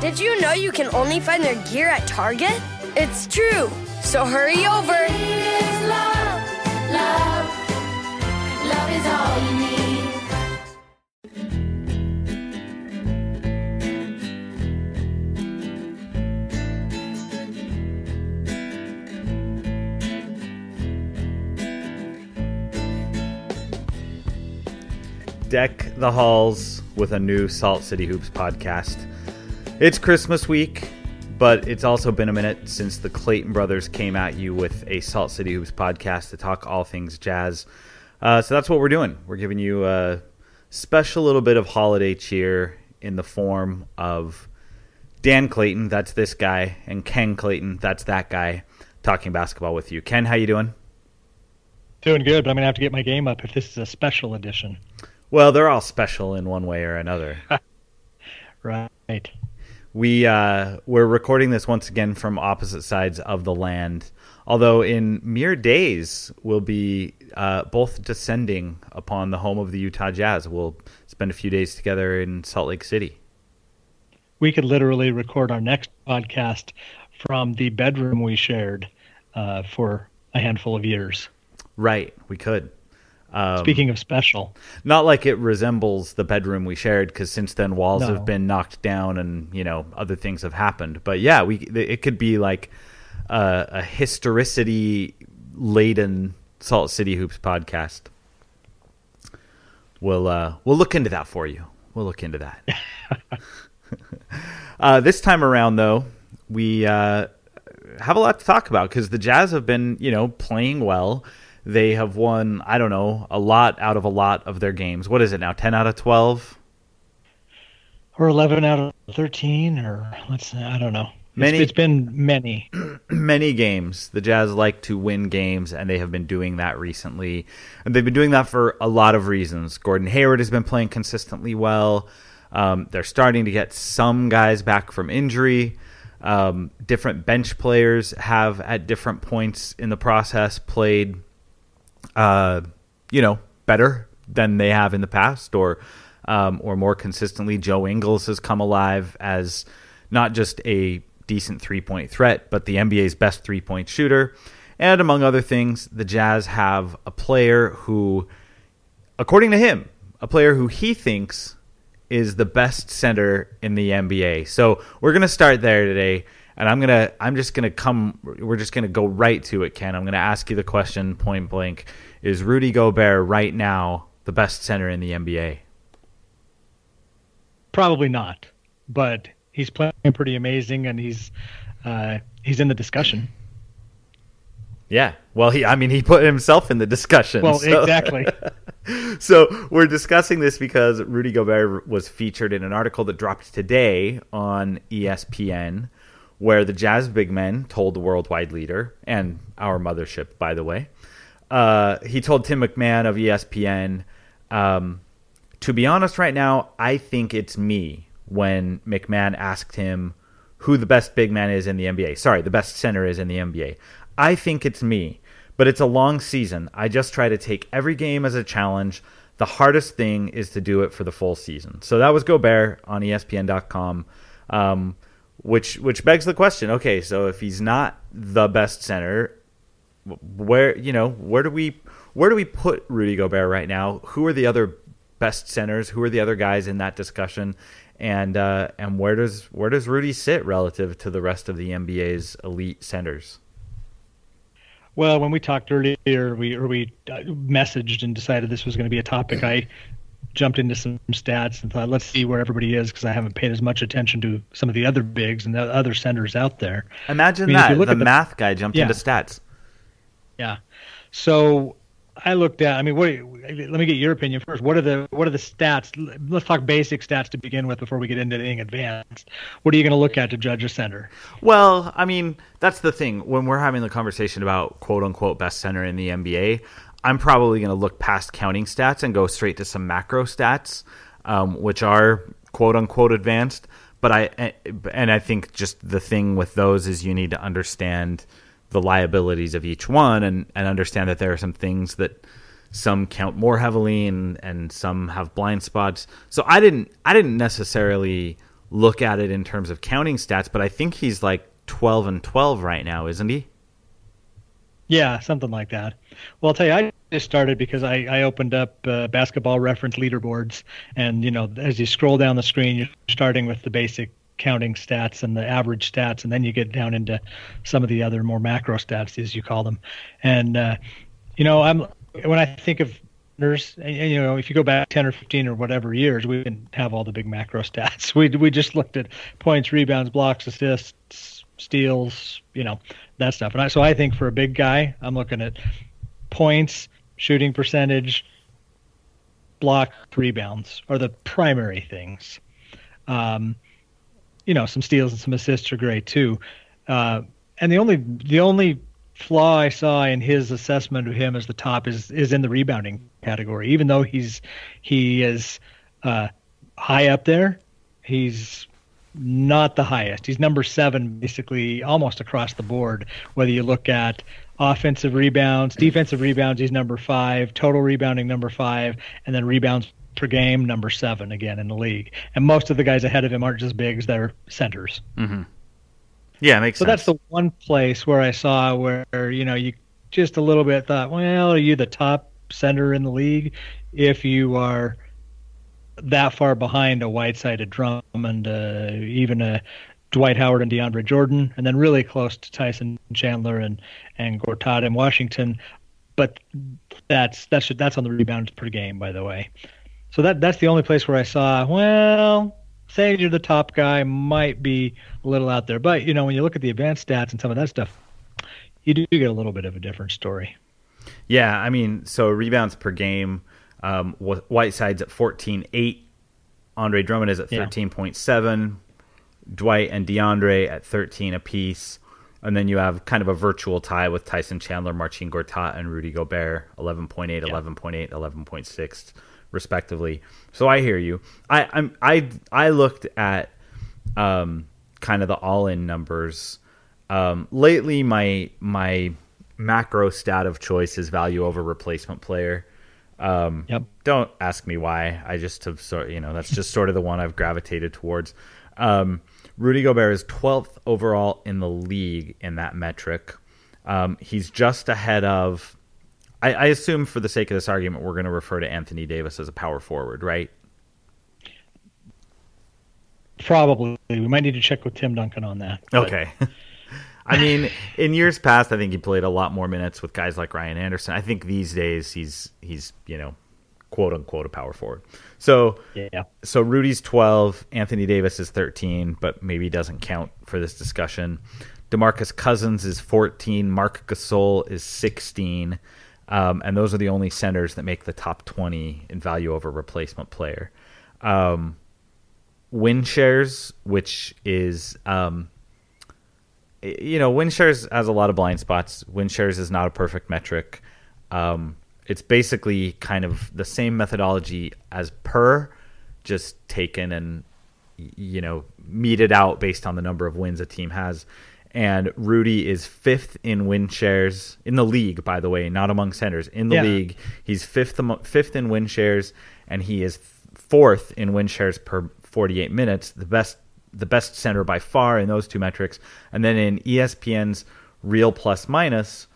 Did you know you can only find their gear at Target? It's true. So hurry over. Love, love, love deck the halls with a new Salt City Hoops podcast. It's Christmas week, but it's also been a minute since the Clayton brothers came at you with a Salt City Hoops podcast to talk all things jazz. Uh, so that's what we're doing. We're giving you a special little bit of holiday cheer in the form of Dan Clayton, that's this guy, and Ken Clayton, that's that guy, talking basketball with you. Ken, how you doing? Doing good, but I'm gonna have to get my game up if this is a special edition. Well, they're all special in one way or another. Right. We uh, we're recording this once again from opposite sides of the land. Although in mere days we'll be uh, both descending upon the home of the Utah Jazz. We'll spend a few days together in Salt Lake City. We could literally record our next podcast from the bedroom we shared uh, for a handful of years. Right, we could. Um, Speaking of special, not like it resembles the bedroom we shared because since then walls No. have been knocked down and you know other things have happened. But yeah we it could be like a, a historicity laden salt city hoops podcast. We'll uh we'll look into that for you. We'll look into that. Uh this time around though we uh have a lot to talk about because the jazz have been you know playing well they have won i don't know a lot out of a lot of their games what is it now 10 out of 12 or 11 out of 13, or let's I don't know. It's- Many- it's been many. many games. The Jazz like to win games, and they have been doing that recently. And they've been doing that for a lot of reasons. Gordon Hayward has been playing consistently well. Um, they're starting to get some guys back from injury. Um, different bench players have, at different points in the process, played, uh, you know, better than they have in the past, or um, or more consistently. Joe Ingles has come alive as not just a decent three point threat, but the NBA's best three point shooter. And among other things, the Jazz have a player who, according to him, a player who he thinks is the best center in the NBA. So we're gonna start there today, and I'm gonna I'm just gonna come. We're just gonna go right to it, Ken. I'm gonna ask you the question point blank: Is Rudy Gobert right now the best center in the NBA? Probably not, but he's playing pretty amazing, and he's uh, he's in the discussion. Yeah. Well, he I mean he put himself in the discussion. Well, so- exactly. so we're discussing this because Rudy Gobert was featured in an article that dropped today on ESPN, where the Jazz big men told the worldwide leader and our mothership, by the way, uh, he told Tim McMahon of ESPN, um, to be honest, right now, I think it's me. When McMahon asked him who the best big man is in the NBA, sorry, the best center is in the NBA, I think it's me but it's a long season. I just try to take every game as a challenge. The hardest thing is to do it for the full season. So that was Gobert on ESPN.com, um, which which begs the question. Okay, so if he's not the best center, where you know where do we where do we put Rudy Gobert right now? Who are the other best centers? Who are the other guys in that discussion? And uh, and where does where does Rudy sit relative to the rest of the NBA's elite centers? Well, when we talked earlier, we or we uh, messaged and decided this was going to be a topic. I jumped into some stats and thought, let's see where everybody is because I haven't paid as much attention to some of the other bigs and the other centers out there. Imagine I mean, that the at the- math guy jumped Yeah. into stats. Yeah. So I looked at. I mean, what? Let me get your opinion first. What are the what are the stats? Let's talk basic stats to begin with before we get into anything advanced. What are you going to look at to judge a center? Well, I mean, that's the thing. When we're having the conversation about quote unquote best center in the NBA, I'm probably going to look past counting stats and go straight to some macro stats, um, which are quote unquote advanced. But I and I think just the thing with those is you need to understand the liabilities of each one and, and understand that there are some things that some count more heavily and, and some have blind spots. So I didn't I didn't necessarily look at it in terms of counting stats, but I think he's like 12 and 12 right now, isn't he? Yeah, something like that. Well, I'll tell you, I just started because I, I opened up uh, basketball reference leaderboards, and you know, as you scroll down the screen, you're starting with the basic counting stats and the average stats, and then you get down into some of the other more macro stats, as you call them. And uh, you know, I'm when I think of nurse, and, and, you know, if you go back ten or fifteen or whatever years, we didn't have all the big macro stats. We we just looked at points, rebounds, blocks, assists, steals, you know, that stuff. And I, so I think for a big guy, I'm looking at points, shooting percentage, block, rebounds are the primary things. Um, you know, some steals and some assists are great too. Uh, and the only the only flaw I saw in his assessment of him as the top is is in the rebounding category. Even though he's he is uh, high up there, he's not the highest. He's number seven, basically almost across the board. Whether you look at offensive rebounds, defensive rebounds, he's number five. Total rebounding, number five, and then rebounds per game, number seven again in the league. And most of the guys ahead of him aren't just bigs; they're centers. Mm-hmm. Yeah, makes sense. so sense. that's the one place where I saw where you know you just a little bit thought, well, are you the top center in the league if you are that far behind a Whiteside, a Drummond, uh, even a Dwight Howard and DeAndre Jordan, and then really close to Tyson Chandler and and Gortat in Washington. But that's that's that's on the rebounds per game, by the way. So that that's the only place where I saw well, saying you're the top guy might be a little out there. But you know, when you look at the advanced stats and some of that stuff, you do get a little bit of a different story. Yeah, I mean, so rebounds per game um, Whiteside's at 14.8. Andre Drummond is at 13.7. Dwight and DeAndre at 13 apiece. And then you have kind of a virtual tie with Tyson Chandler, Marcin Gortat, and Rudy Gobert, 11.8, yeah. 11.8, 11.6, respectively. So I hear you. I I'm, I I looked at um, kind of the all-in numbers. Um, lately, my my macro stat of choice is value over replacement player. Um, yep. Don't ask me why. I just have sort you know that's just sort of the one I've gravitated towards. Um, Rudy Gobert is 12th overall in the league in that metric. Um, he's just ahead of. I, I, assume, for the sake of this argument, we're going to refer to Anthony Davis as a power forward, right? Probably. We might need to check with Tim Duncan on that. Okay. I mean, in years past, I think he played a lot more minutes with guys like Ryan Anderson. I think these days he's he's you know, quote unquote a power forward. So yeah. So Rudy's twelve, Anthony Davis is thirteen, but maybe doesn't count for this discussion. DeMarcus Cousins is fourteen, Marc Gasol is sixteen, um, and those are the only centers that make the top twenty in value over replacement player. Um, win shares, which is um, you know, win shares has a lot of blind spots. Win shares is not a perfect metric. Um, it's basically kind of the same methodology as PER, just taken and you know meted out based on the number of wins a team has. And Rudy is fifth in win shares in the league, by the way, not among centers in the yeah. league. He's fifth fifth in win shares, and he is fourth in win shares per 48 minutes. The best the best center by far in those two metrics. And then in ESPN's real plus minus,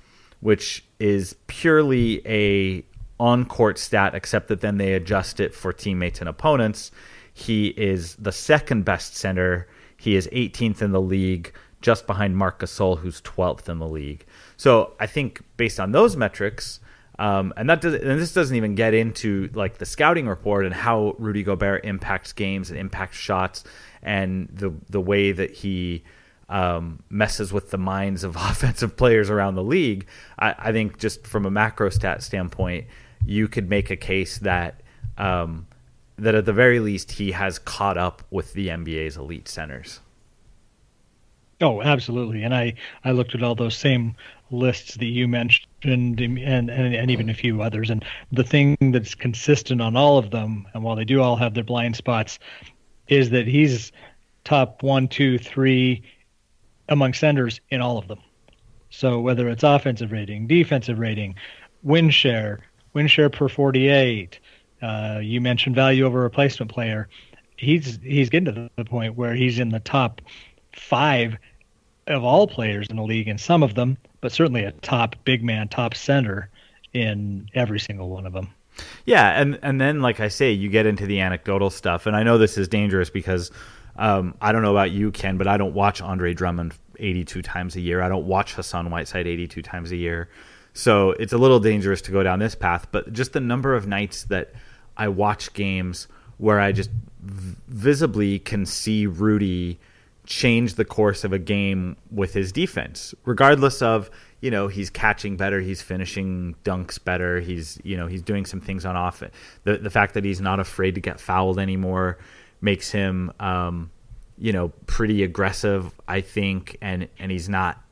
which is purely a on court stat, except that then they adjust it for teammates and opponents. He is the second best center. He is 18th in the league, just behind Marc Gasol, who's 12th in the league. So I think based on those metrics, um, and that does, and this doesn't even get into like the scouting report and how Rudy Gobert impacts games and impacts shots and the the way that he um, messes with the minds of offensive players around the league. I, I, think just from a macro stat standpoint, you could make a case that um, that at the very least he has caught up with the NBA's elite centers. Oh, absolutely. And I, I looked at all those same lists that you mentioned and, and, and even a few others. And the thing that's consistent on all of them, and while they do all have their blind spots, is that he's top one, two, three among centers in all of them. So whether it's offensive rating, defensive rating, win share, win share per 48, uh, you mentioned value over replacement player. he's he's getting to the point where he's in the top five of all players in the league, and some of them, but certainly a top big man, top center in every single one of them. Yeah, and and then like I say, you get into the anecdotal stuff, and I know this is dangerous because um, I don't know about you, Ken, but I don't watch Andre Drummond 82 times a year. I don't watch Hassan Whiteside 82 times a year, so it's a little dangerous to go down this path. But just the number of nights that I watch games where I just visibly can see Rudy change the course of a game with his defense, regardless of you know he's catching better, he's finishing dunks better, he's you know he's doing some things on offense. The the fact that he's not afraid to get fouled anymore makes him um, you know pretty aggressive, I think, and and he's not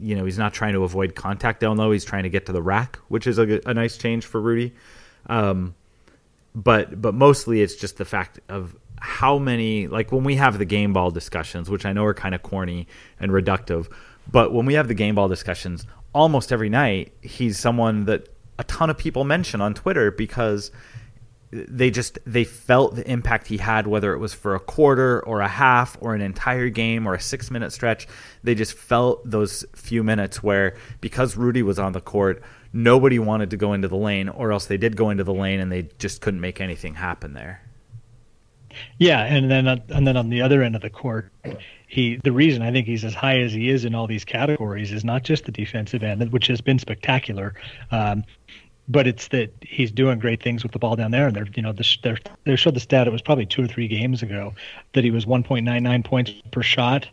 you know he's not trying to avoid contact down low. He's trying to get to the rack, which is a, a nice change for Rudy. Um, but but mostly it's just the fact of how many like when we have the game ball discussions, which I know are kind of corny and reductive, but when we have the game ball discussions, almost every night he's someone that a ton of people mention on Twitter because they just they felt the impact he had whether it was for a quarter or a half or an entire game or a 6 minute stretch. They just felt those few minutes where because Rudy was on the court nobody wanted to go into the lane or else they did go into the lane and they just couldn't make anything happen there Yeah, and then uh, and then on the other end of the court, he the reason I think he's as high as he is in all these categories is not just the defensive end, which has been spectacular, um, but it's that he's doing great things with the ball down there. And they're you know they're, they showed the stat it was probably two or three games ago that he was 1.99 points per shot.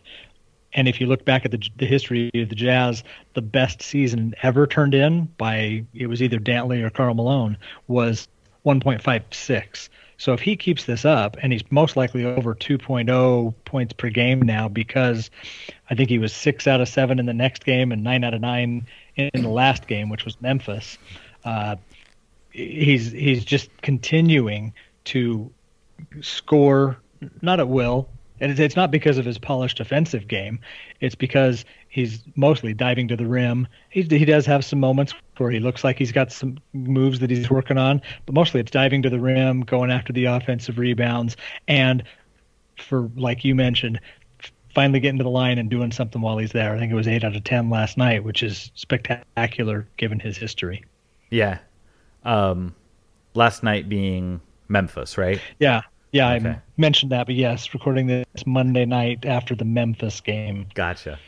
And if you look back at the, the history of the Jazz, the best season ever turned in by it was either Dantley or Karl Malone was 1.56. So if he keeps this up, and he's most likely over 2.0 points per game now, because I think he was six out of seven in the next game and nine out of nine in the last game, which was Memphis. Uh, he's he's just continuing to score, not at will, and it's, it's not because of his polished offensive game. It's because he's mostly diving to the rim. He, he does have some moments where he looks like he's got some moves that he's working on, but mostly it's diving to the rim, going after the offensive rebounds, and for like you mentioned, finally getting to the line and doing something while he's there. I think it was eight out of ten last night, which is spectacular given his history. yeah um, last night being Memphis right Yeah. Yeah, Okay. I mentioned that, but yes, recording this Monday night after the Memphis game. Gotcha.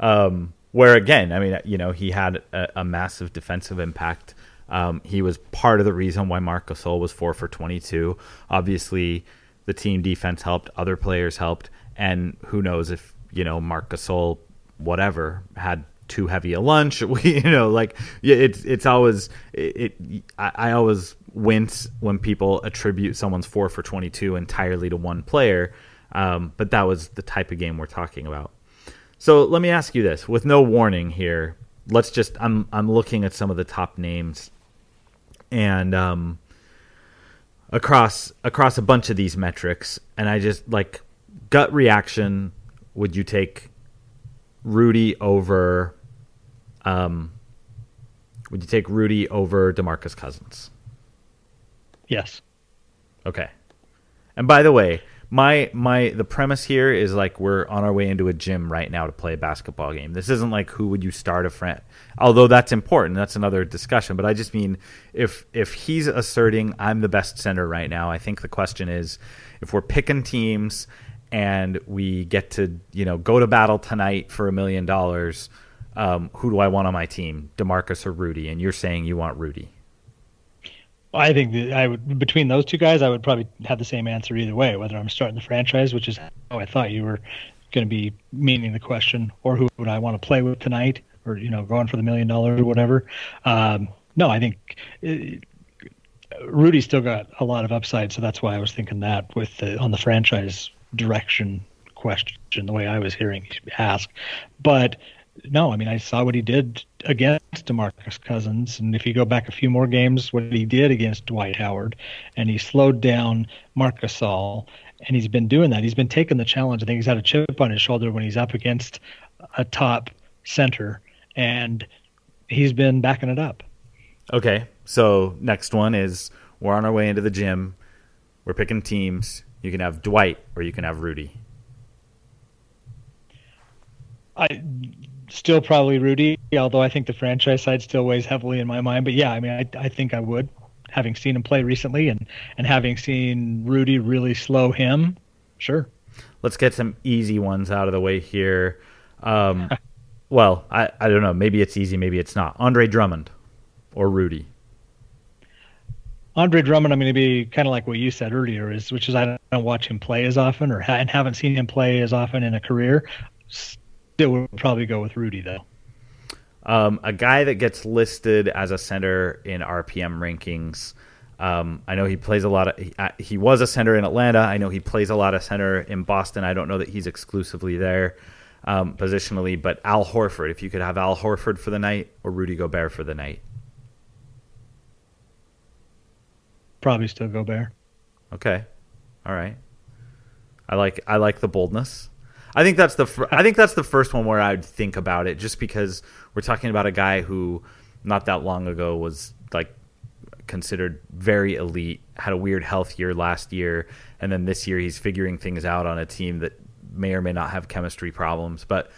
Um, where again, I mean, you know, he had a, a massive defensive impact. Um, he was part of the reason why Marc Gasol was four for 22. Obviously, the team defense helped, other players helped, and who knows if you know Marc Gasol, whatever, had too heavy a lunch. We, you know, like it's it's always it. it I, I always wince when people attribute someone's four for 22 entirely to one player. Um, but that was the type of game we're talking about. So let me ask you this, with no warning here. Let's just I'm I'm looking at some of the top names, and um, across across a bunch of these metrics, and I just like gut reaction. Would you take Rudy over? Um, would you take Rudy over DeMarcus Cousins? Yes. Okay. And by the way, my my the premise here is like we're on our way into a gym right now to play a basketball game. This isn't like who would you start a friend. Although that's important, that's another discussion. But I just mean if if he's asserting I'm the best center right now, I think the question is if we're picking teams and we get to you know go to battle tonight for a million dollars, um, who do I want on my team, DeMarcus or Rudy? And you're saying you want Rudy. I think that I would between those two guys, I would probably have the same answer either way. Whether I'm starting the franchise, which is how I thought you were going to be meaning the question, or who would I want to play with tonight, or you know, going for the million dollars or whatever. Um, no, I think uh, Rudy still got a lot of upside, so that's why I was thinking that with the, on the franchise direction question, the way I was hearing asked. But no, I mean, I saw what he did against DeMarcus Cousins, and if you go back a few more games, what he did against Dwight Howard, and he slowed down Marc Gasol, and he's been doing that. He's been taking the challenge. I think he's had a chip on his shoulder when he's up against a top center, and he's been backing it up. Okay, so next one is we're on our way into the gym. We're picking teams. You can have Dwight or you can have Rudy. I still probably Rudy, although I think the franchise side still weighs heavily in my mind. But yeah, I mean, I, I think I would, having seen him play recently and, and having seen Rudy really slow him. Sure. Let's get some easy ones out of the way here. Um, well, I, I don't know. Maybe it's easy, maybe it's not. Andre Drummond or Rudy. Andre Drummond, I'm going to be kind of like what you said earlier, is which is I don't watch him play as often, or ha- and haven't seen him play as often in a career. Still would probably go with Rudy though. Um, a guy that gets listed as a center in RPM rankings. Um, I know he plays a lot of. He, uh, he, was a center in Atlanta. I know he plays a lot of center in Boston. I don't know that he's exclusively there um, positionally, but Al Horford. If you could have Al Horford for the night or Rudy Gobert for the night. Probably still Gobert. Okay, all right. I like I like the boldness. I think that's the I think that's the first one where I'd think about it, just because we're talking about a guy who not that long ago was like considered very elite, had a weird health year last year, and then this year he's figuring things out on a team that may or may not have chemistry problems. But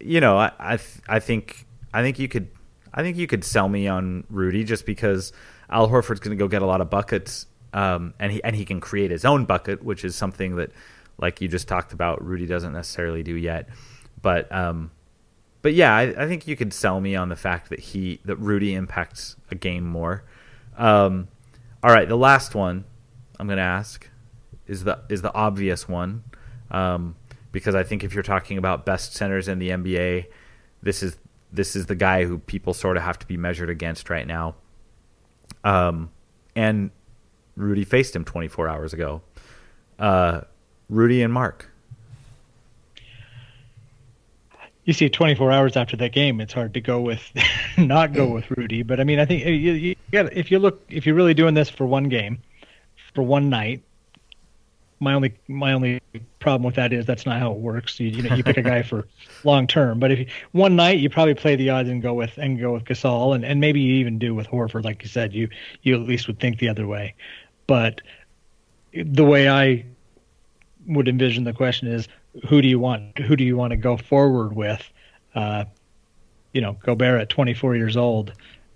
you know, I I, th- I think I think you could I think you could sell me on Rudy just because Al Horford's going to go get a lot of buckets, um, and he and he can create his own bucket, which is something that, like you just talked about, Rudy doesn't necessarily do yet. But um, but yeah, I, I think you could sell me on the fact that he that Rudy impacts a game more. Um, all right, the last one I'm going to ask is the is the obvious one um, because I think if you're talking about best centers in the NBA, this is this is the guy who people sort of have to be measured against right now. Um, and Rudy faced him 24 hours ago. Uh, Rudy and Marc. You see, 24 hours after that game, it's hard to go with, not go with Rudy. But I mean, I think you, you got if you look, if you're really doing this for one game, for one night, my only my only problem with that is that's not how it works. You, you know, you pick a guy for long term, but if you, one night you probably play the odds and go with and go with Gasol, and, and maybe you even do with Horford, like you said. You you at least would think the other way, but the way I would envision the question is who do you want who do you want to go forward with? Uh, you know, Gobert at 24 years old,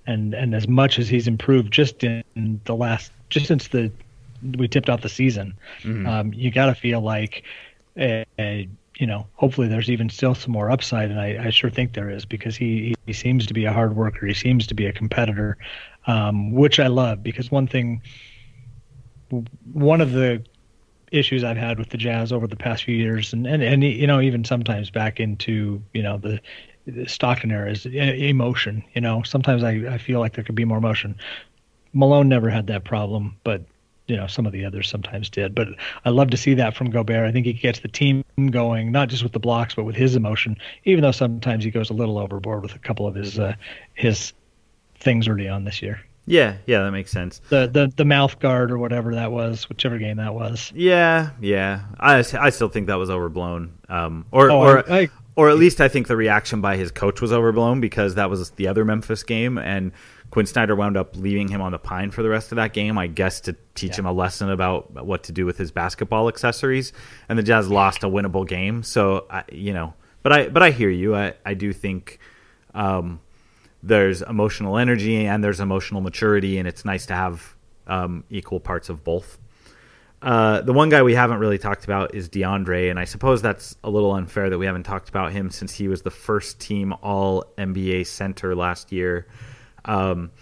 and and as much as he's improved just in the last just since the we tipped off the season. Mm-hmm. Um, you got to feel like, a, a, you know, hopefully there's even still some more upside, and I, I sure think there is because he he seems to be a hard worker. He seems to be a competitor, um, which I love because one thing, one of the issues I've had with the Jazz over the past few years, and and, and you know even sometimes back into you know the, the Stockton era is emotion. You know sometimes I I feel like there could be more emotion. Malone never had that problem, but you know some of the others sometimes did. But I love to see that from Gobert. I think he gets the team going, not just with the blocks, but with his emotion. Even though sometimes he goes a little overboard with a couple of his uh, his things early on this year. Yeah, yeah, that makes sense. The the the mouth guard or whatever that was, whichever game that was. Yeah, yeah. I, I still think that was overblown. Um, or oh, or I, I, or at least I think the reaction by his coach was overblown because that was the other Memphis game and Quin Snyder wound up leaving him on the pine for the rest of that game, I guess, to teach yeah. him a lesson about what to do with his basketball accessories. And the Jazz lost a winnable game, so I, you know. But I but I hear you. I I do think um, there's emotional energy and there's emotional maturity, and it's nice to have um, equal parts of both. Uh, the one guy we haven't really talked about is DeAndre, and I suppose that's a little unfair that we haven't talked about him since he was the first team All NBA center last year. Um,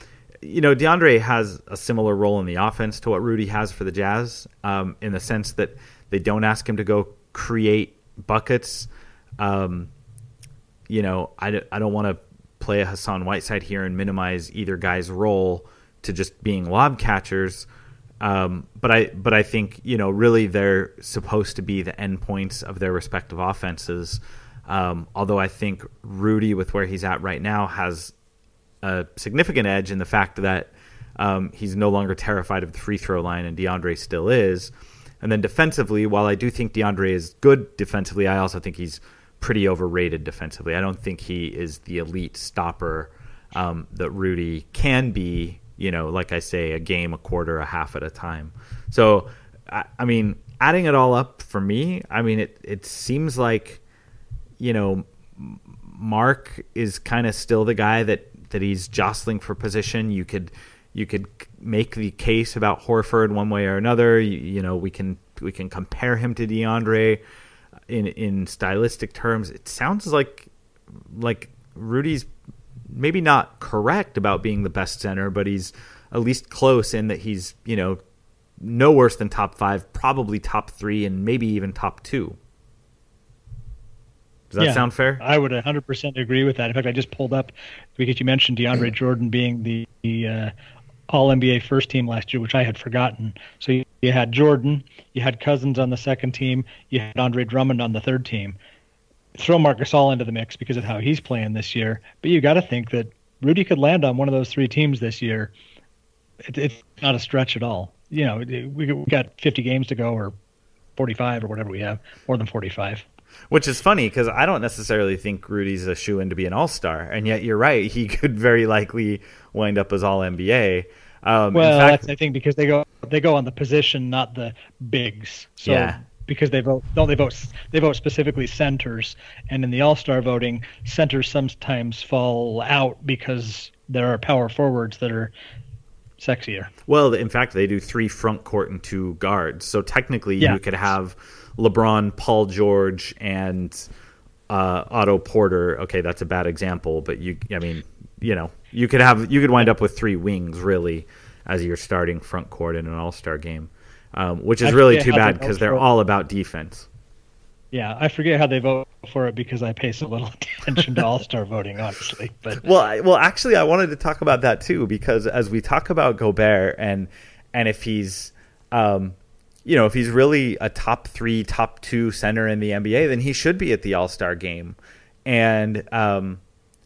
you know, DeAndre has a similar role in the offense to what Rudy has for the Jazz, um, in the sense that they don't ask him to go create buckets. Um, you know, I, I don't want to play a Hassan Whiteside here and minimize either guy's role to just being lob catchers. Um, but I but I think you know really they're supposed to be the endpoints of their respective offenses. Um, although I think Rudy, with where he's at right now, has a significant edge in the fact that um, he's no longer terrified of the free throw line, and DeAndre still is. And then defensively, while I do think DeAndre is good defensively, I also think he's pretty overrated defensively. I don't think he is the elite stopper um, that Rudy can be. You know, like I say, a game, a quarter, a half at a time. So, I, I mean, adding it all up for me, I mean, it it seems like you know Marc is kind of still the guy that that he's jostling for position. You could you could make the case about Horford one way or another. You, you know, we can we can compare him to DeAndre in in stylistic terms. It sounds like like Rudy's maybe not correct about being the best center, but he's at least close in that he's you know no worse than top five, probably top three, and maybe even top two. Does that Yeah. sound fair? I would 100% agree with that. In fact, I just pulled up because you mentioned DeAndre Jordan being the, the uh, All NBA first team last year, which I had forgotten. So you, you had Jordan, you had Cousins on the second team, you had Andre Drummond on the third team. Throw Marc Gasol into the mix because of how he's playing this year, but you got to think that Rudy could land on one of those three teams this year. It, it's not a stretch at all. You know, we we got 50 games to go, or 45, or whatever we have, more than 45. Which is funny because I don't necessarily think Rudy's a shoe in to be an all star, and yet you're right. He could very likely wind up as all NBA. Um, Well, in fact, that's I think because they go they go on the position, not the bigs. So Yeah. because they vote don't they vote they vote specifically centers, and in the All Star voting, centers sometimes fall out because there are power forwards that are sexier. Well, in fact, they do three front court and two guards. So technically, Yeah. you could have LeBron, Paul George, and uh, Otto Porter. Okay, that's a bad example, but you, I mean, you know, you could have you could wind up with three wings really as your starting front court in an All Star game, um, which is I really too bad because they're all about defense. Yeah, I forget how they vote for it because I pay so little attention to All Star voting, honestly. But Well, I, well, actually, I wanted to talk about that too because as we talk about Gobert and and if he's, um, you know, if he's really a top three, top two center in the NBA, then he should be at the All Star game, and um,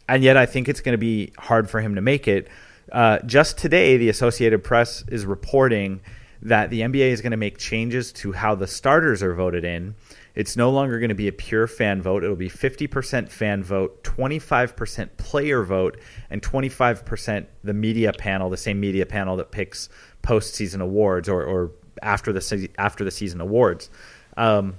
and yet I think it's going to be hard for him to make it. Uh, just today, the Associated Press is reporting that the NBA is going to make changes to how the starters are voted in. It's no longer going to be a pure fan vote. It'll be 50% fan vote, 25% player vote, and 25% the media panel, the same media panel that picks postseason awards or, or after the se- after the season awards. Um,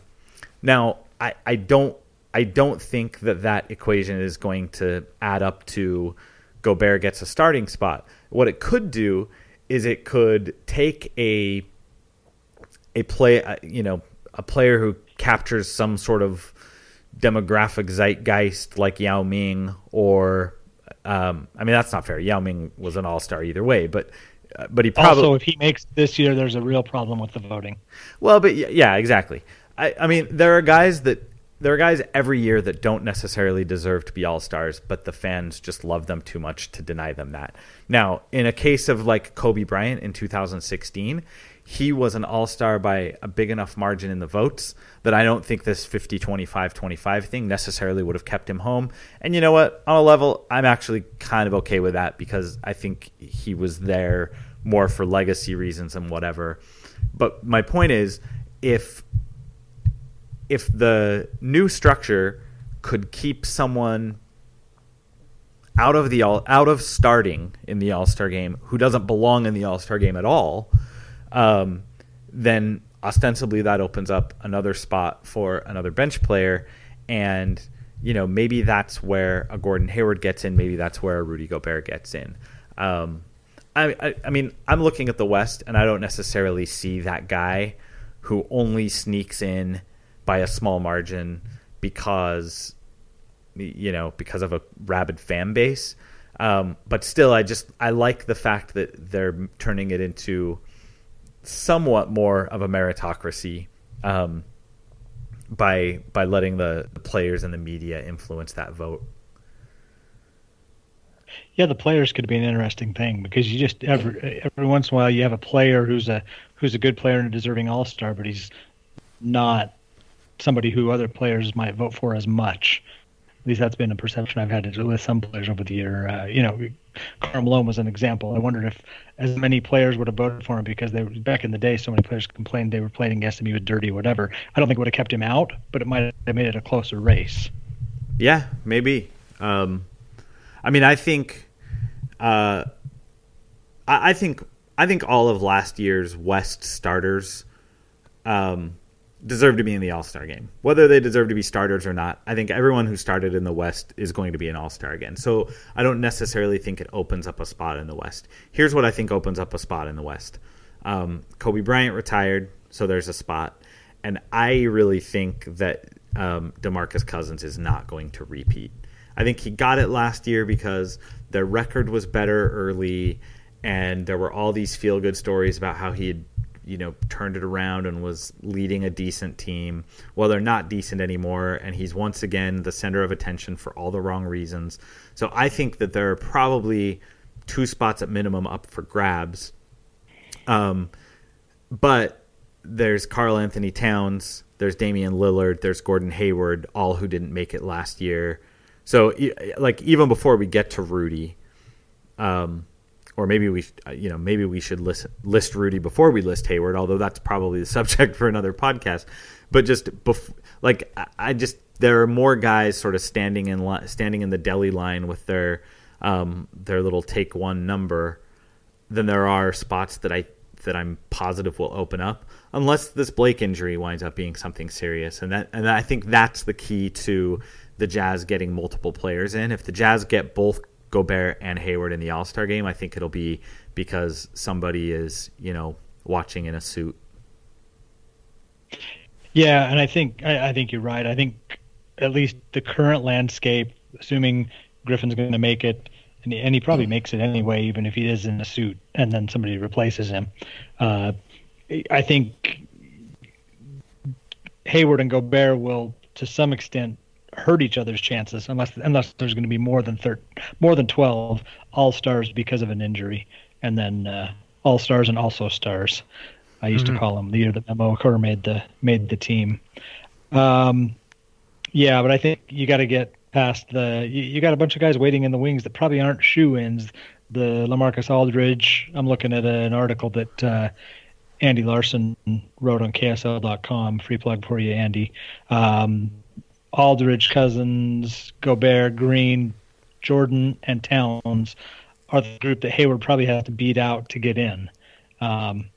now, I, I don't I don't think that that equation is going to add up to Gobert gets a starting spot. What it could do is it could take a a play uh, you know a player who captures some sort of demographic zeitgeist like Yao Ming or um, I mean that's not fair. Yao Ming was an all star either way, but Uh, but he probably also, if he makes this year, there's a real problem with the voting. well, but yeah, exactly. I, I mean, there are guys that there are guys every year that don't necessarily deserve to be all stars, but the fans just love them too much to deny them that. Now, in a case of like Kobe Bryant in 2016, he was an all star by a big enough margin in the votes that I don't think this 50 25 25 thing necessarily would have kept him home. And you know what? On a level, I'm actually kind of okay with that because I think he was there more for legacy reasons and whatever. But my point is, if if the new structure could keep someone out of the all out of starting in the All Star game who doesn't belong in the All Star game at all, um, then ostensibly that opens up another spot for another bench player, and you know maybe that's where a Gordon Hayward gets in, maybe that's where a Rudy Gobert gets in. Um, I, I, I mean, I'm looking at the West, and I don't necessarily see that guy who only sneaks in by a small margin because you know because of a rabid fan base. Um, but still, I just I like the fact that they're turning it into somewhat more of a meritocracy um, by by letting the, the players and the media influence that vote. Yeah, the players could be an interesting thing because you just every every once in a while you have a player who's a who's a good player and a deserving All Star, but he's not somebody who other players might vote for as much. At least that's been a perception I've had with some players over the year. Uh, you know, Karl Malone was an example. I wondered if as many players would have voted for him because they back in the day. So many players complained they were playing against him. He was dirty, whatever. I don't think it would have kept him out, but it might have made it a closer race. Yeah, maybe. Um, I mean, I think, uh, I, I think, I think all of last year's West starters um, deserve to be in the All Star game. Whether they deserve to be starters or not, I think everyone who started in the West is going to be an All Star again. So I don't necessarily think it opens up a spot in the West. Here's what I think opens up a spot in the West um, Kobe Bryant retired, so there's a spot. And I really think that um, DeMarcus Cousins is not going to repeat. I think he got it last year because their record was better early, and there were all these feel good stories about how he had you know turned it around and was leading a decent team. Well, they're not decent anymore, and he's once again the center of attention for all the wrong reasons. So I think that there are probably two spots at minimum up for grabs. Um, but there's Karl-Anthony Towns, there's Damian Lillard, there's Gordon Hayward, all who didn't make it last year. So like even before we get to Rudy, um, or maybe we you know maybe we should list list Rudy before we list Hayward, although that's probably the subject for another podcast. But just bef- like I just there are more guys sort of standing in li- standing in the deli line with their um, their little take one number than there are spots that I that I'm positive will open up, unless this Blake injury winds up being something serious. And that and I think that's the key to the Jazz getting multiple players in. If the Jazz get both Gobert and Hayward in the All Star game, I think it'll be because somebody is you know watching in a suit. Yeah, and I think I, I think you're right. I think at least the current landscape, assuming Griffin's going to make it, and he, and he probably makes it anyway, even if he is in a suit, and then somebody replaces him. Uh, I think Hayward and Gobert will, to some extent, hurt each other's chances unless unless there's going to be more than thir- more than twelve all stars because of an injury, and then uh, all stars and also stars. I used mm-hmm. to call them the year that Memo Okur made the made the team. Um, yeah, but I think you got to get past the. You, you, got a bunch of guys waiting in the wings that probably aren't shoe ins. The LaMarcus Aldridge. I'm looking at an article that uh, Andy Larsen wrote on KSL.com. Free plug for you, Andy. Um, Aldridge, Cousins, Gobert, Green, Jordan, and Towns are the group that Hayward probably has to beat out to get in. Um,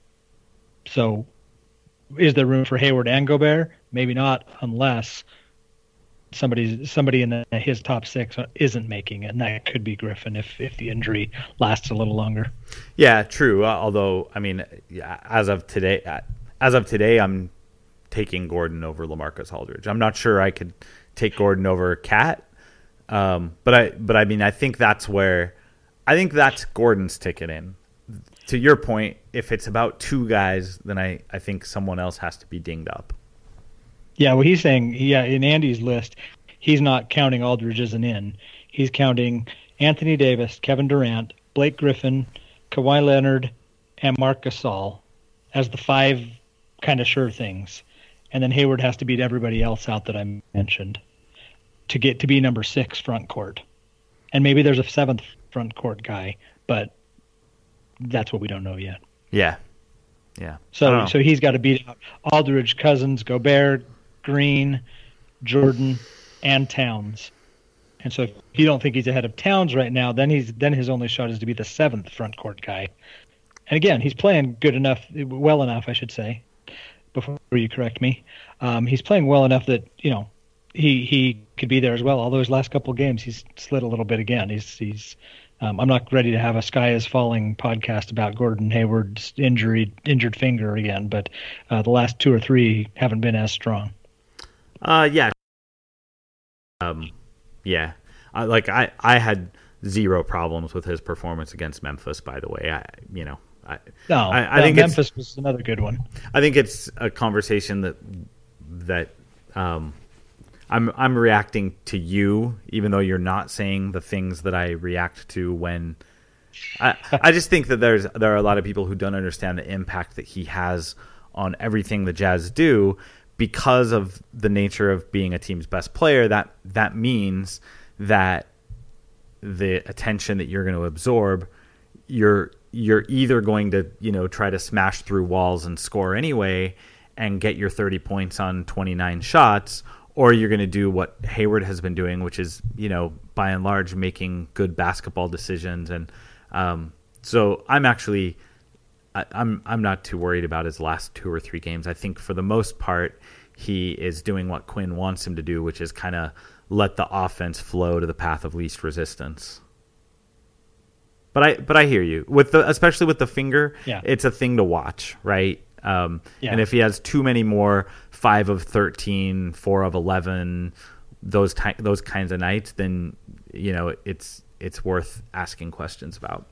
so, is there room for Hayward and Gobert? Maybe not, unless somebody somebody in the, his top six isn't making it, and that could be Griffin if if the injury lasts a little longer. Yeah, true. Uh, although, I mean, as of today, as of today, I'm taking Gordon over LaMarcus Aldridge. I'm not sure I could take Gordon over KAT, um, but I but I mean I think that's where I think that's Gordon's ticket in. To your point, if it's about two guys, then I, I think someone else has to be dinged up. Yeah, well, he's saying, yeah, in Andy's list, he's not counting Aldridge as an in. He's counting Anthony Davis, Kevin Durant, Blake Griffin, Kawhi Leonard, and Marc Gasol as the five kind of sure things and then Hayward has to beat everybody else out that I mentioned to get to be number six front court. And maybe there's a seventh front court guy, but that's what we don't know yet. Yeah. Yeah. So so he's got to beat out Aldridge, Cousins, Gobert, Green, Jordan, and Towns. And so if you don't think he's ahead of Towns right now, then he's then his only shot is to be the seventh front court guy. And again, he's playing good enough, well enough, I should say, before you correct me. Um, he's playing well enough that you know he he could be there as well. Although his last couple games he's slid a little bit again. He's he's um, I'm not ready to have a sky is falling podcast about Gordon Hayward's injury injured finger again, but uh, the last two or three haven't been as strong. Uh yeah. Um yeah. I, like I I had zero problems with his performance against Memphis by the way. I you know I, no, I, I think Memphis was another good one. I think it's a conversation that that um, I'm I'm reacting to you, even though you're not saying the things that I react to when. I I just think that there's there are a lot of people who don't understand the impact that he has on everything the Jazz do because of the nature of being a team's best player. That that means that the attention that you're going to absorb, you're you're either going to you know try to smash through walls and score anyway and get your 30 points on 29 shots or you're going to do what Hayward has been doing which is you know by and large making good basketball decisions and um, so I'm actually I, I'm I'm not too worried about his last two or three games. I think for the most part, he is doing what Quin wants him to do, which is kind of let the offense flow to the path of least resistance. But I but I hear you with the especially with the finger. Yeah. it's a thing to watch, right? Um, Yeah. And if he has too many more five of 13, four of eleven, those ty- those kinds of nights, then you know it's it's worth asking questions about.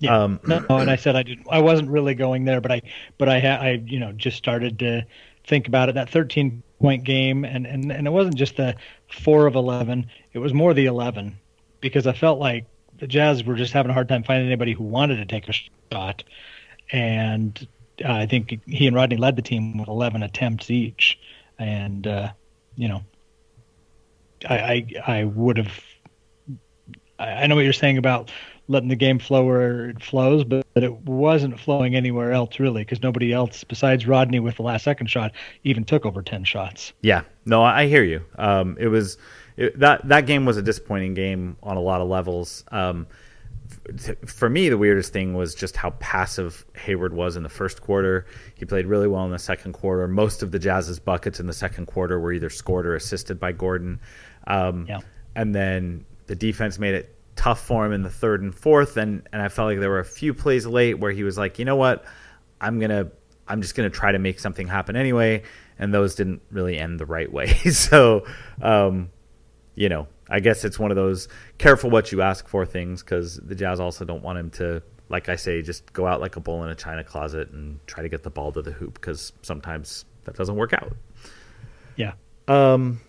Yeah. Um, no, and I said I didn't. I wasn't really going there, but I, but I, ha- I, you know, just started to think about it. That 13 point game, and and and it wasn't just the four of 11. It was more the 11, because I felt like the Jazz were just having a hard time finding anybody who wanted to take a shot, and uh, I think he and Rodney led the team with 11 attempts each, and uh, you know, I I, I would have I I know what you're saying about letting the game flow where it flows, but, but it wasn't flowing anywhere else really because nobody else besides Rodney with the last second shot even took over 10 shots. Yeah, no, I hear you. Um, it was it, that that game was a disappointing game on a lot of levels. Um, for me, the weirdest thing was just how passive Hayward was in the first quarter. He played really well in the second quarter. Most of the Jazz's buckets in the second quarter were either scored or assisted by Gordon. Um, Yeah. And then the defense made it tough for him in the third and fourth. And, and I felt like there were a few plays late where he was like, you know what? I'm going to, I'm just going to try to make something happen anyway. And those didn't really end the right way. so, um, you know, I guess it's one of those careful what you ask for things because the Jazz also don't want him to, like I say, just go out like a bull in a china closet and try to get the ball to the hoop because sometimes that doesn't work out. Yeah. Um,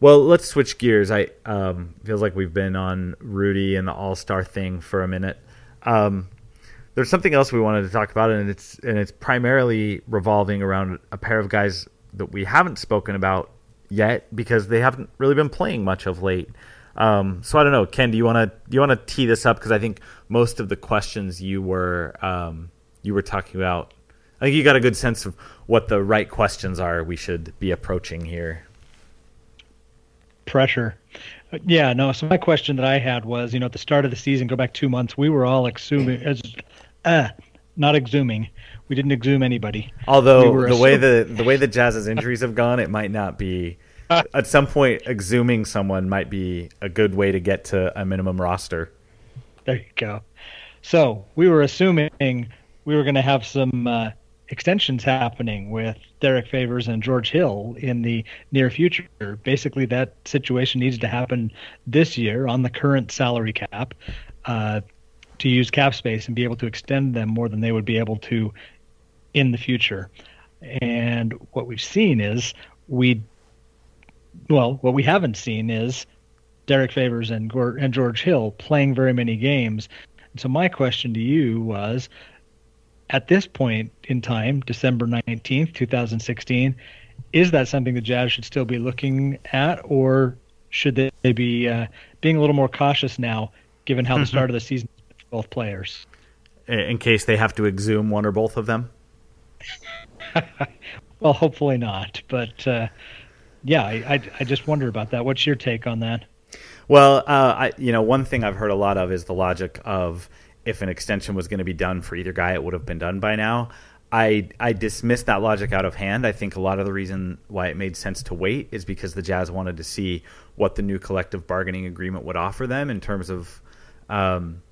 well, let's switch gears. I um, feels like we've been on Rudy and the All Star thing for a minute. Um, there's something else we wanted to talk about, and it's and it's primarily revolving around a pair of guys that we haven't spoken about yet because they haven't really been playing much of late. Um, so I don't know, Ken. Do you want to you want to tee this up because I think most of the questions you were um, you were talking about, I think you got a good sense of what the right questions are we should be approaching here. Pressure. Uh, Yeah, no. So my question that I had was, you know, at the start of the season, go back two months, we were all exhuming, as, uh, not exhuming. We didn't exhume anybody. Although We the way the the way the Jazz's injuries have gone, it might not be. At some point, exhuming someone might be a good way to get to a minimum roster. There you go. So we were assuming we were going to have some uh, extensions happening with Derrick Favors and George Hill in the near future. Basically, that situation needs to happen this year on the current salary cap uh, to use cap space and be able to extend them more than they would be able to in the future. And what we've seen is we, well, what we haven't seen is Derrick Favors and and George Hill playing very many games. And so my question to you was, at this point in time, December nineteenth, two thousand sixteen, is that something the Jazz should still be looking at, or should they be uh, being a little more cautious now, given how the start of the season is for both players? in- In case they have to exhume one or both of them. Well, hopefully not, but uh, yeah, I, I I just wonder about that. What's your take on that? Well, uh, I, you know, one thing I've heard a lot of is the logic of if an extension was going to be done for either guy, it would have been done by now. I I dismiss that logic out of hand. I think a lot of the reason why it made sense to wait is because the Jazz wanted to see what the new collective bargaining agreement would offer them in terms of, um,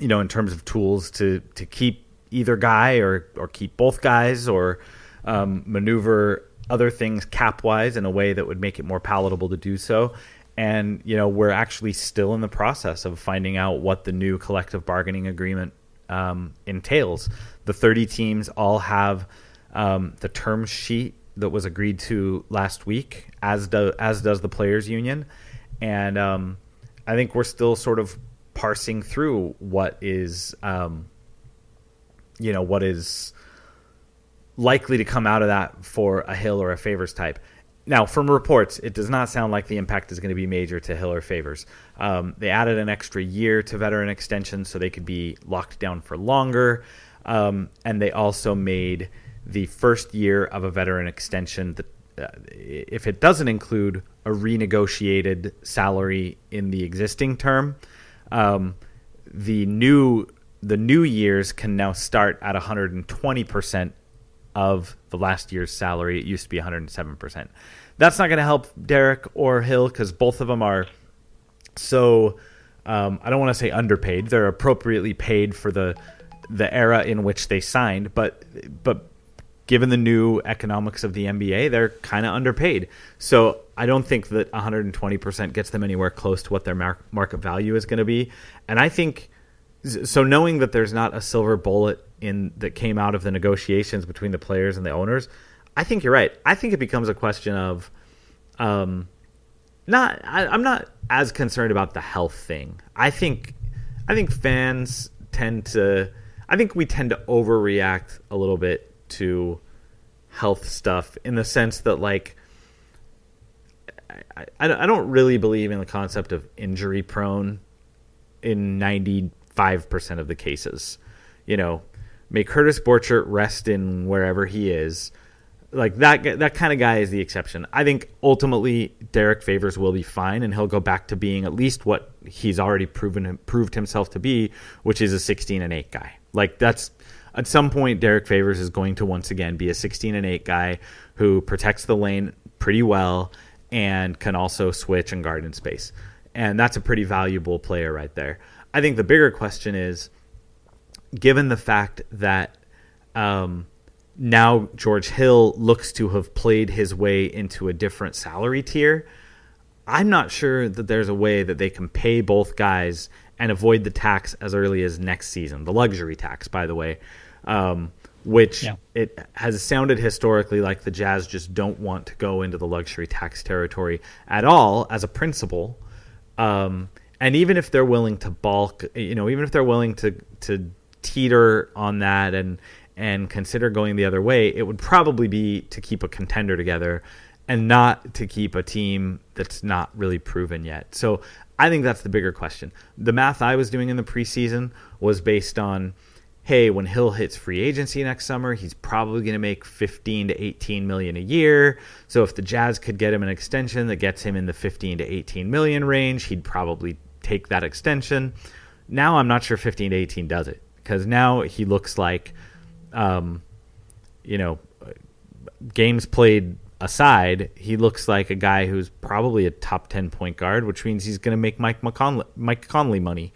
you know, in terms of tools to to keep either guy or or keep both guys or um, maneuver other things cap wise in a way that would make it more palatable to do so. And you know, we're actually still in the process of finding out what the new collective bargaining agreement um, entails. The 30 teams all have um, the term sheet that was agreed to last week, as do as does the players' union, and um, I think we're still sort of parsing through what is, um, you know, what is likely to come out of that for a Hill or a Favors type. Now, from reports, it does not sound like the impact is going to be major to Hill or Favors. Um, they added an extra year to veteran extensions so they could be locked down for longer. Um, and they also made the first year of a veteran extension that, uh, if it doesn't include a renegotiated salary in the existing term, um, the new the new years can now start at 120% of the last year's salary. It used to be 107%. That's not going to help Derrick or Hill because both of them are so. Um, I don't want to say underpaid. They're appropriately paid for the the era in which they signed, but but given the new economics of the NBA, they're kind of underpaid. So I don't think that 120% gets them anywhere close to what their mar- market value is going to be. And I think so knowing that there's not a silver bullet in that came out of the negotiations between the players and the owners, I think you're right. I think it becomes a question of um not I, I'm not as concerned about the health thing. I think I think fans tend to I think we tend to overreact a little bit to health stuff in the sense that like I, I, I don't really believe in the concept of injury prone in 95% of the cases. You know, may Curtis Borchardt rest in wherever he is. Like that that kind of guy is the exception. I think ultimately Derrick Favors will be fine and he'll go back to being at least what he's already proven proved himself to be, which is a 16 and 8 guy. Like that's at some point Derrick Favors is going to once again be a 16 and 8 guy who protects the lane pretty well and can also switch and guard in space. And that's a pretty valuable player right there. I think the bigger question is given the fact that um, now George Hill looks to have played his way into a different salary tier, I'm not sure that there's a way that they can pay both guys and avoid the tax as early as next season. The luxury tax, by the way, um, which Yeah. it has sounded historically like the Jazz just don't want to go into the luxury tax territory at all as a principle. Um, and even if they're willing to balk, you know, even if they're willing to to teeter on that and and consider going the other way, it would probably be to keep a contender together and not to keep a team that's not really proven yet. So I think that's the bigger question. The math I was doing in the preseason was based on hey, when Hill hits free agency next summer, he's probably going to make 15 to 18 million a year. So if the Jazz could get him an extension that gets him in the 15 to 18 million range, he'd probably take that extension. Now I'm not sure 15 to 18 does it because now he looks like, um, you know, games played aside, he looks like a guy who's probably a top 10 point guard, which means he's going to make Mike McConley, Mike Conley money.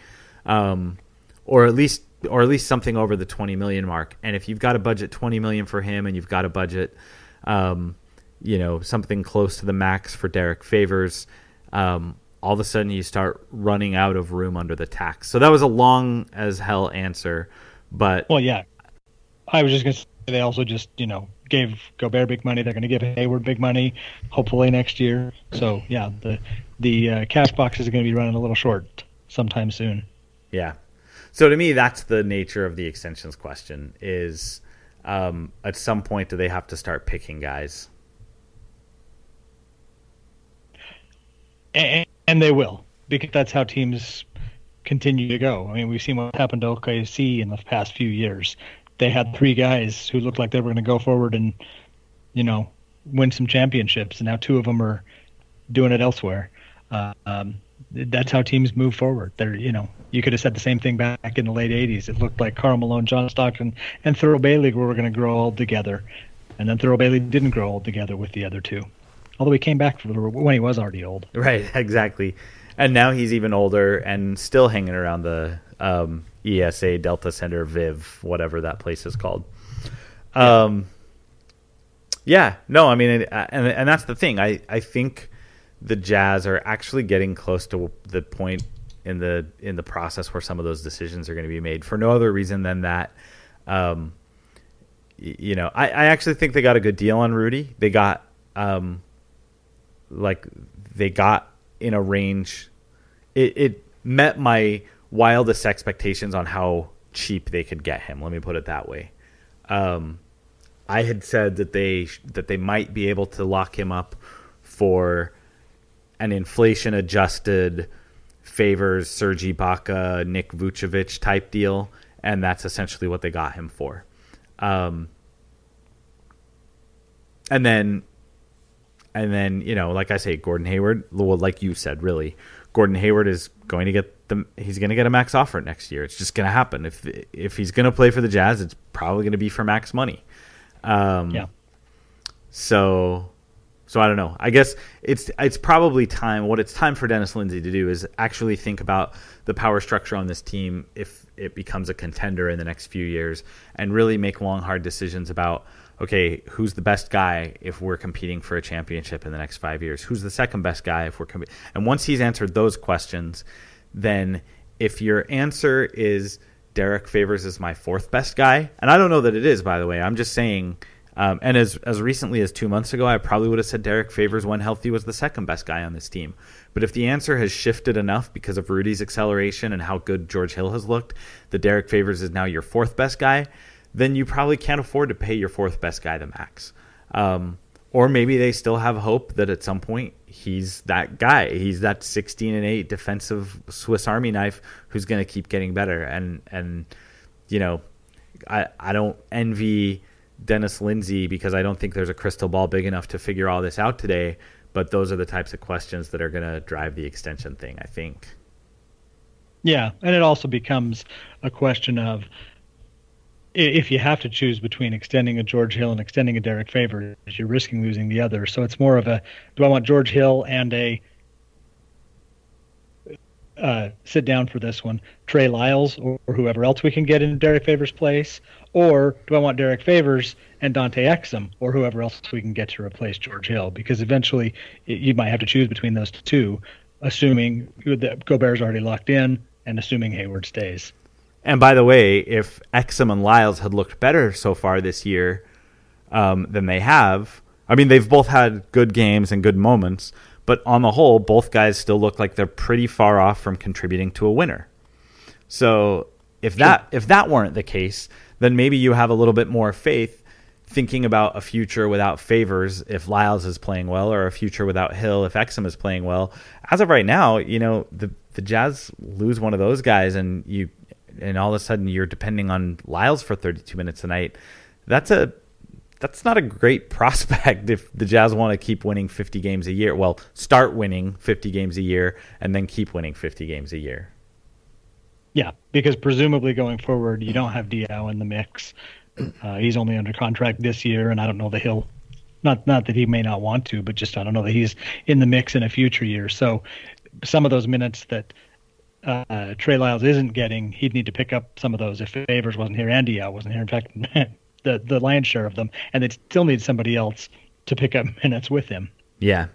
Um, or at least or at least something over the 20 million mark. And if you've got a budget 20 million for him and you've got a budget um, you know, something close to the max for Derrick Favors, um, all of a sudden you start running out of room under the tax. So that was a long as hell answer, but Well, yeah. I was just going to say they also just, you know, gave Gobert big money. They're going to give Hayward big money, hopefully next year. So, yeah, the the uh, cash box is going to be running a little short sometime soon. Yeah. So to me, that's the nature of the extensions question: is um, at some point do they have to start picking guys? And, and they will, because that's how teams continue to go. I mean, we've seen what happened to OKC in the past few years. They had three guys who looked like they were going to go forward and, you know, win some championships, and now two of them are doing it elsewhere. Uh, um, that's how teams move forward. They're, you know, you could have said the same thing back in the late '80s. It looked like Karl Malone, John Stockton, and Thurl Bailey were going to grow old together, and then Thurl Bailey didn't grow old together with the other two. Although he came back when he was already old. Right, exactly. And now he's even older and still hanging around the um, ESA Delta Center Viv, whatever that place is called. Um, yeah, no, I mean, and and that's the thing. I I think the Jazz are actually getting close to the point in the in the process where some of those decisions are going to be made for no other reason than that. Um, you know, I, I actually think they got a good deal on Rudy. They got um, like they got in a range. It, it met my wildest expectations on how cheap they could get him. Let me put it that way. Um, I had said that they that they might be able to lock him up for an inflation adjusted favors Serge Ibaka, Nick Vucevic type deal, and that's essentially what they got him for. Um, and then, and then you know, like I say, Gordon Hayward, well, like you said, really, Gordon Hayward is going to get the he's going to get a max offer next year. It's just going to happen. If if he's going to play for the Jazz, it's probably going to be for max money. Um, Yeah. So, so I don't know. I guess it's it's probably time. What it's time for Dennis Lindsay to do is actually think about the power structure on this team if it becomes a contender in the next few years, and really make long, hard decisions about okay, who's the best guy if we're competing for a championship in the next five years? Who's the second best guy if we're competing? And once he's answered those questions, then if your answer is Derrick Favors is my fourth best guy, and I don't know that it is, by the way. I'm just saying. Um, and as as recently as two months ago, I probably would have said Derrick Favors, when healthy, was the second best guy on this team. But if the answer has shifted enough because of Rudy's acceleration and how good George Hill has looked, that Derrick Favors is now your fourth best guy, then you probably can't afford to pay your fourth best guy the max. Um, or maybe they still have hope that at some point he's that guy. He's that 16 and 8 defensive Swiss Army knife who's going to keep getting better. And and you know, I I don't envy Dennis Lindsay because I don't think there's a crystal ball big enough to figure all this out today. But those are the types of questions that are going to drive the extension thing. I think. Yeah, and it also becomes a question of if you have to choose between extending a George Hill and extending a Derrick Favors, you're risking losing the other. So it's more of a do I want George Hill and a uh, sit down for this one, Trey Lyles or, or whoever else we can get in Derrick Favors' place, or do I want Derrick Favors and Dante Exum or whoever else we can get to replace George Hill? Because eventually y- you might have to choose between those two, assuming that Gobert's already locked in and assuming Hayward stays. And by the way, if Exum and Lyles had looked better so far this year um, than they have, I mean, they've both had good games and good moments, but on the whole, both guys still look like they're pretty far off from contributing to a winner. So if that if that weren't the case, then maybe you have a little bit more faith thinking about a future without favors if Lyles is playing well, or a future without Hill if Exum is playing well. As of right now, you know the the Jazz lose one of those guys, and you and all of a sudden you're depending on Lyles for 32 minutes a night. That's a that's not a great prospect if the Jazz want to keep winning 50 games a year. Well, start winning 50 games a year and then keep winning 50 games a year. Yeah, because presumably going forward, you don't have Diaw in the mix. Uh, he's only under contract this year, and I don't know that he'll. Not not that he may not want to, but just I don't know that he's in the mix in a future year. So some of those minutes that uh, Trey Lyles isn't getting, he'd need to pick up some of those if Favors wasn't here and Diaw wasn't here. In fact, the the lion's share of them, and they'd still need somebody else to pick up minutes with him. Yeah.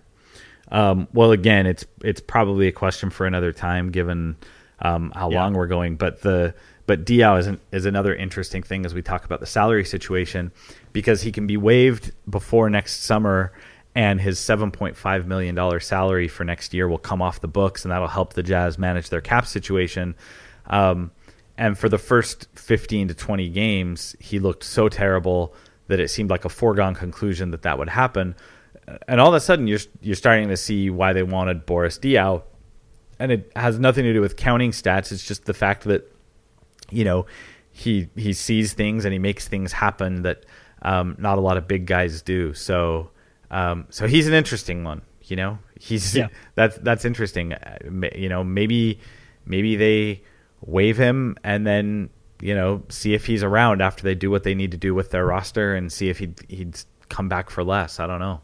Um, well, again, it's it's probably a question for another time, given um, how Yeah. long we're going. But the but Diaw is an, is another interesting thing as we talk about the salary situation because he can be waived before next summer, and his seven point five million dollar salary for next year will come off the books, and that'll help the Jazz manage their cap situation. Um, and for the first 15 to 20 games, he looked so terrible that it seemed like a foregone conclusion that that would happen. And all of a sudden, you're you're starting to see why they wanted Boris Diaw, and it has nothing to do with counting stats. It's just the fact that you know he he sees things and he makes things happen that um, not a lot of big guys do. So um, so he's an interesting one. You know, he's Yeah. that's that's interesting. Uh, You know, maybe maybe they waive him and then you know see if he's around after they do what they need to do with their roster and see if he'd he'd come back for less. I don't know.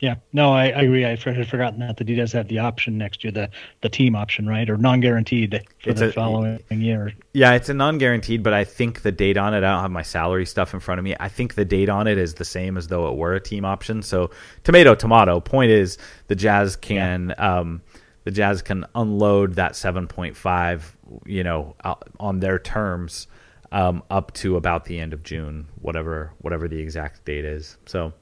Yeah, no, I, I agree. I had forgotten that that he does have the option next year, the the team option, right, or non-guaranteed for It's the a- following year. Yeah, it's a non-guaranteed, but I think the date on it. I don't have my salary stuff in front of me. I think the date on it is the same as though it were a team option. So tomato, tomato. Point is, the Jazz can um, the Jazz can unload that seven point five, you know, uh, on their terms um, up to about the end of June, whatever whatever the exact date is. So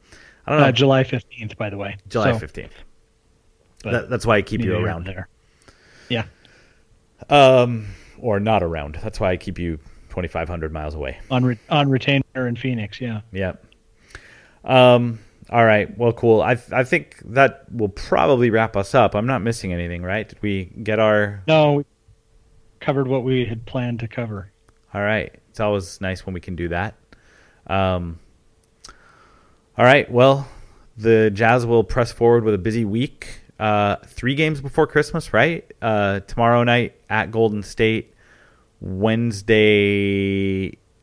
I don't know. Uh, July fifteenth, by the way. July So, fifteenth. That, that's why I keep you around there. Yeah, um, or not around. That's why I keep you twenty five hundred miles away. on re- on retainer in Phoenix. Yeah. Yep. Um. All right. Well, cool. I I think that will probably wrap us up. I'm not missing anything, right? Did we get our? No, we covered what we had planned to cover. All right. It's always nice when we can do that. Um. All right. Well, the Jazz will press forward with a busy week. uh, three games before Christmas, right? Uh, tomorrow night at Golden State. Wednesday,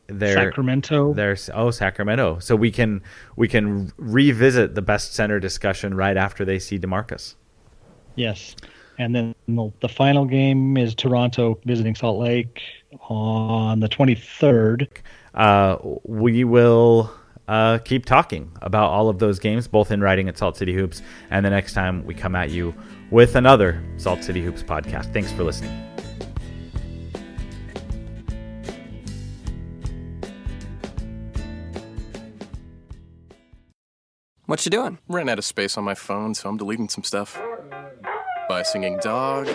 there. Sacramento. There's oh Sacramento. So we can we can revisit the best center discussion right after they see DeMarcus. Yes. And then the, the final game is Toronto visiting Salt Lake on the 23rd. Uh, we will uh, keep talking about all of those games, both in writing at Salt City Hoops, and the next time we come at you with another Salt City Hoops podcast. Thanks for listening. What you doing? Ran out of space on my phone, so I'm deleting some stuff. Bye, singing dog.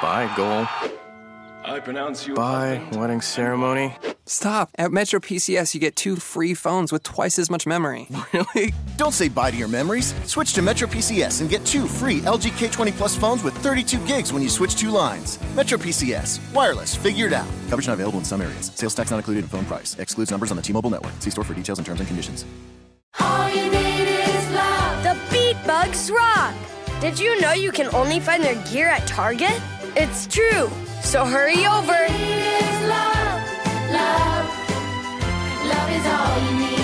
Bye, goal. I pronounce you. Bye, wedding ceremony. Stop! At Metro PCS, you get two free phones with twice as much memory. Really? Don't say bye to your memories. Switch to Metro PCS and get two free LG K20 Plus phones with 32 gigs when you switch two lines. Metro PCS. Wireless. Figured out. Coverage not available in some areas. Sales tax not included in phone price. Excludes numbers on the T-Mobile network. See store for details and terms and conditions. All you need is love. The Beat Bugs rock! Did you know you can only find their gear at Target? It's true. So hurry over. Love, love, love